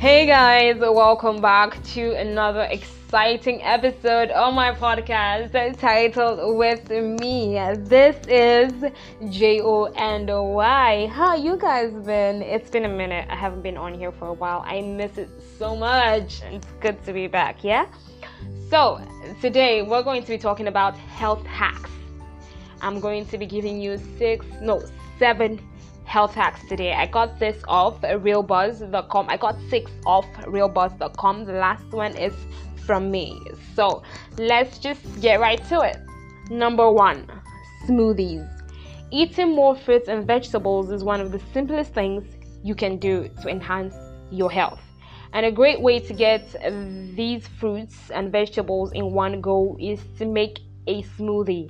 Hey guys, welcome back to another exciting episode of my podcast titled With Me. This is J O and Y. How you guys been? It's been a minute. I haven't been on here for a while. I miss it so much. It's good to be back, yeah? So, today we're going to be talking about health hacks. I'm going to be giving you six, no, seven health hacks today. I got this off realbuzz.com. I got six off realbuzz.com. The last one is from me. So let's just get right to it. Number one, smoothies. Eating more fruits and vegetables is one of the simplest things you can do to enhance your health. And a great way to get these fruits and vegetables in one go is to make a smoothie.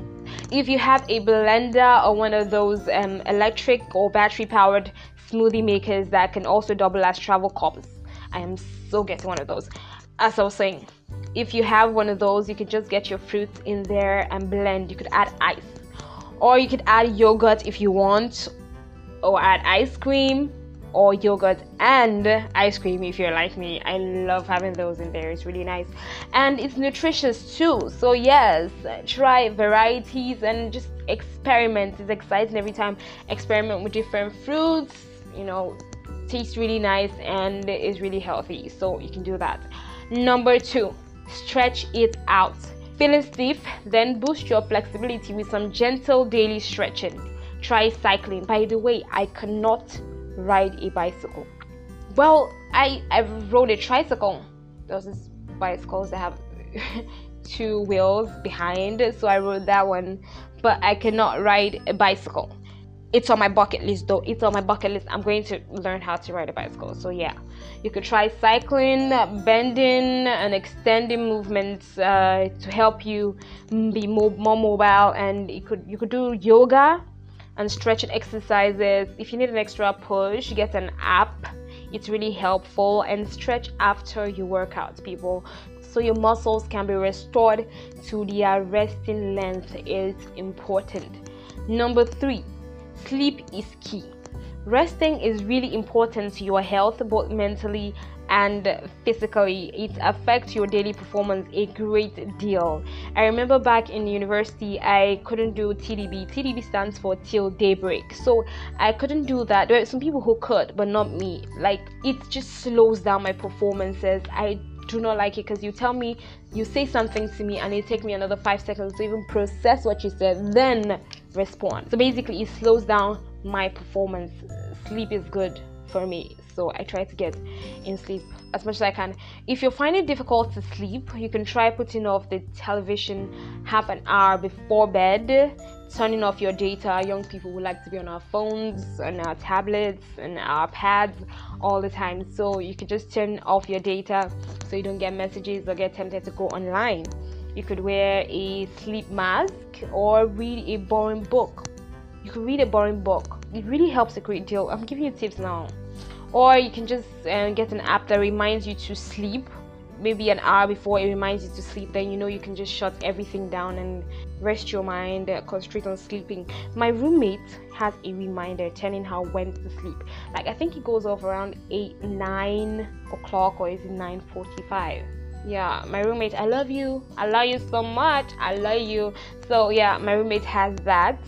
If you have a blender or one of those um, electric or battery powered smoothie makers that can also double as travel cups, I am so getting one of those. As I was saying, if you have one of those, you could just get your fruits in there and blend. You could add ice, or you could add yogurt if you want, or add ice cream or yogurt and ice cream if you're like me. I love having those in there. It's really nice. And it's nutritious too. So yes, try varieties and just experiment. It's exciting every time. Experiment with different fruits, you know, tastes really nice and is really healthy. So you can do that. Number 2, stretch it out. Feeling stiff, then boost your flexibility with some gentle daily stretching. Try cycling. By the way, I cannot ride a bicycle. Well, I I rode a tricycle. Those are bicycles that have two wheels behind, so I rode that one. But I cannot ride a bicycle. It's on my bucket list though. It's on my bucket list. I'm going to learn how to ride a bicycle. So yeah, you could try cycling, bending, and extending movements uh, to help you be more, more mobile. And you could you could do yoga and stretching exercises. If you need an extra push, get an app. It's really helpful and stretch after you work out, people. So your muscles can be restored to their resting length is important. Number three, sleep is key. Resting is really important to your health, both mentally and physically it affects your daily performance a great deal. I remember back in university i couldn't do tdb tdb stands for till daybreak. So i couldn't do that. There are some people who could but not me. Like it just slows down my performances. I do not like it because you tell me you say something to me and it take me another five seconds to even process what you said then respond. So basically it slows down my performance. Sleep is good for me so i try to get in sleep as much as i can. If you find it difficult to sleep you can try putting off the television half an hour before bed turning off your data. Young people would like to be on our phones and our tablets and our pads all the time. So you could just turn off your data so you don't get messages or get tempted to go online. You could wear a sleep mask or read a boring book. You could read a boring book. It really helps a great deal. I'm giving you tips now or you can just uh, get an app that reminds you to sleep. Maybe an hour before it reminds you to sleep then you know you can just shut everything down and rest your mind uh, concentrate on sleeping. My roommate has a reminder telling her when to sleep. Like i think it goes off around 8 9 o'clock or is it 9 45 yeah my roommate i love you. I love you so much. I love you. So yeah my roommate has that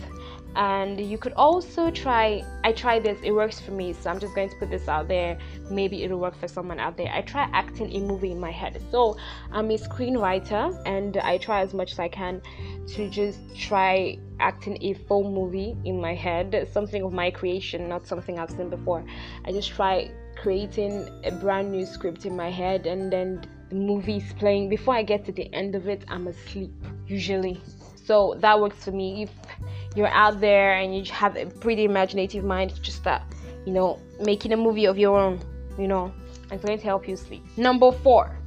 and you could also try i try this it works for me so i'm just going to put this out there. Maybe it'll work for someone out there. I try acting a movie in my head. So i'm a screenwriter and i try as much as i can to just try acting a full movie in my head something of my creation not something i've seen before. I just try creating a brand new script in my head and then the movie's playing. Before i get to the end of it i'm asleep usually. So that works for me. If you're out there and you have a pretty imaginative mind just start you know making a movie of your own you know it's going to help you sleep. Number four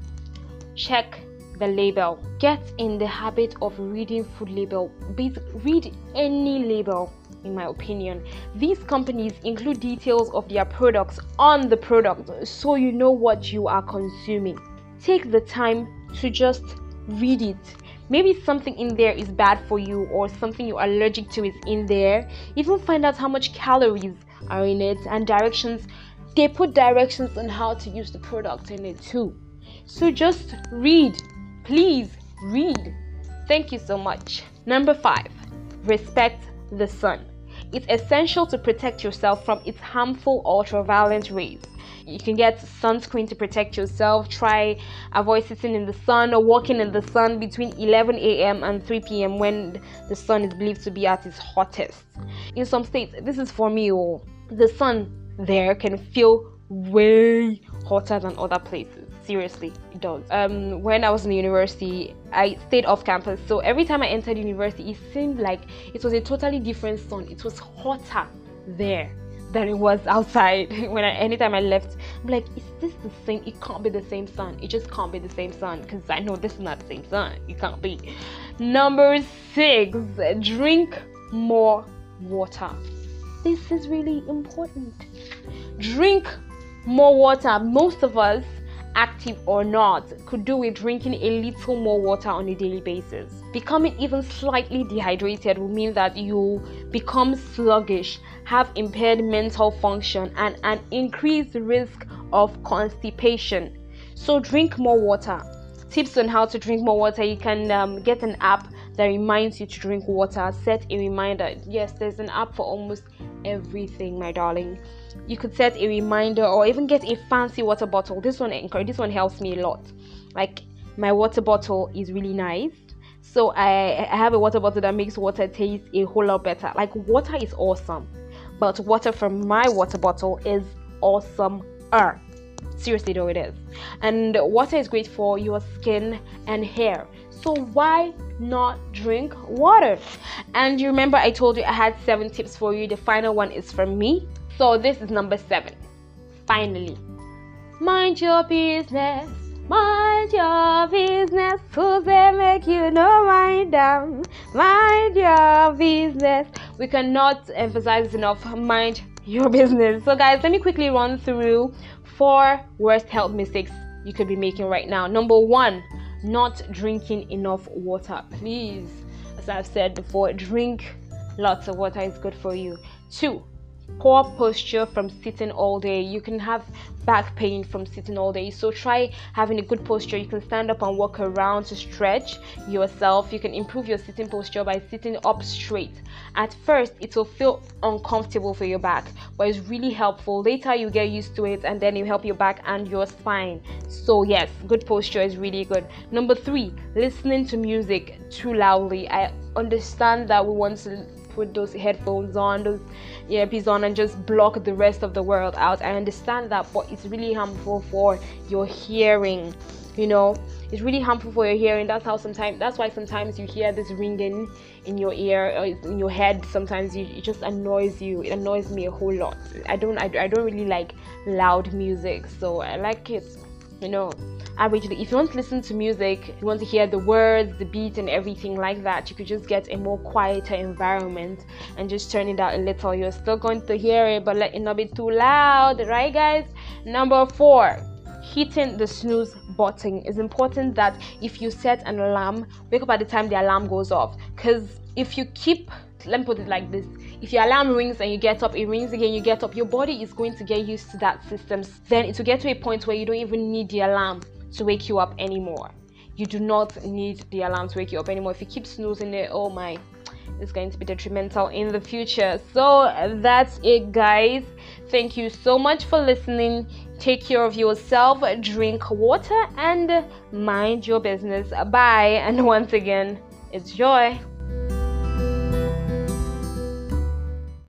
check the label. Get in the habit of reading food label. Read any label in my opinion. These companies include details of their products on the product so you know what you are consuming. Take the time to just read it maybe something in there is bad for you or something you're allergic to is in there even find out how much calories are in it and directions they put directions on how to use the product in it too. So just read. Please read. Thank you so much. Number five, respect the sun. It's essential to protect yourself from its harmful ultraviolet rays. You can get sunscreen to protect yourself. Try avoid sitting in the sun or walking in the sun between 11 a.m. and 3 p.m. when the sun is believed to be at its hottest. In some states, this is for me, oh, the sun there can feel way hotter than other places seriously it does um when i was in university i stayed off campus. So every time i entered university it seemed like it was a totally different sun. It was hotter there than it was outside. When I, anytime i left i'm like is this the same? It can't be the same sun. It just can't be the same sun. Because i know this is not the same sun. It can't be. Number six drink more water. This is really important. Drink more water. Most of us active or not, could do with drinking a little more water on a daily basis. Becoming even slightly dehydrated will mean that you become sluggish, have impaired mental function, and an increased risk of constipation. So, drink more water. Tips on how to drink more water you can um, get an app that reminds you to drink water. Set a reminder. Yes, there's an app for almost everything, my darling you could set a reminder or even get a fancy water bottle. This one this one helps me a lot. Like my water bottle is really nice. So I, I have a water bottle that makes water taste a whole lot better. Like water is awesome but water from my water bottle is awesome seriously though it is. And water is great for your skin and hair so why not drink water and you remember i told you i had seven tips for you the final one is from me so this is number seven. Finally, mind your business. Mind your business. Who's they make you no mind them? Mind your business. We cannot emphasize enough. Mind your business. So, guys, let me quickly run through four worst health mistakes you could be making right now. Number one, not drinking enough water. Please, as I've said before, drink lots of water is good for you. Two, poor posture from sitting all day. You can have back pain from sitting all day. So try having a good posture. You can stand up and walk around to stretch yourself. You can improve your sitting posture by sitting up straight. At first it will feel uncomfortable for your back but it's really helpful. Later you get used to it and then it help your back and your spine. So yes good posture is really good. Number three listening to music too loudly. I understand that we want to put those headphones on, those earpieces on, and just block the rest of the world out. I understand that, but it's really harmful for your hearing. You know, it's really harmful for your hearing. That's how sometimes. That's why sometimes you hear this ringing in your ear or in your head. Sometimes you, it just annoys you. It annoys me a whole lot. I don't. I, I don't really like loud music, so I like it. You know, averagely if you want to listen to music you want to hear the words the beat and everything like that you could just get a more quieter environment and just turn it out a little. You're still going to hear it but let it not be too loud right guys? Number four hitting the snooze button. Is important that if you set an alarm wake up at the time the alarm goes off. Because if you keep let me put it like this if your alarm rings and you get up it rings again you get up your body is going to get used to that system. Then it will get to a point where you don't even need the alarm to wake you up anymore. You do not need the alarm to wake you up anymore. If you keep snoozing it, oh my, it's going to be detrimental in the future. So that's it, guys. Thank you so much for listening. Take care of yourself, drink water, and mind your business. Bye. And once again, it's joy.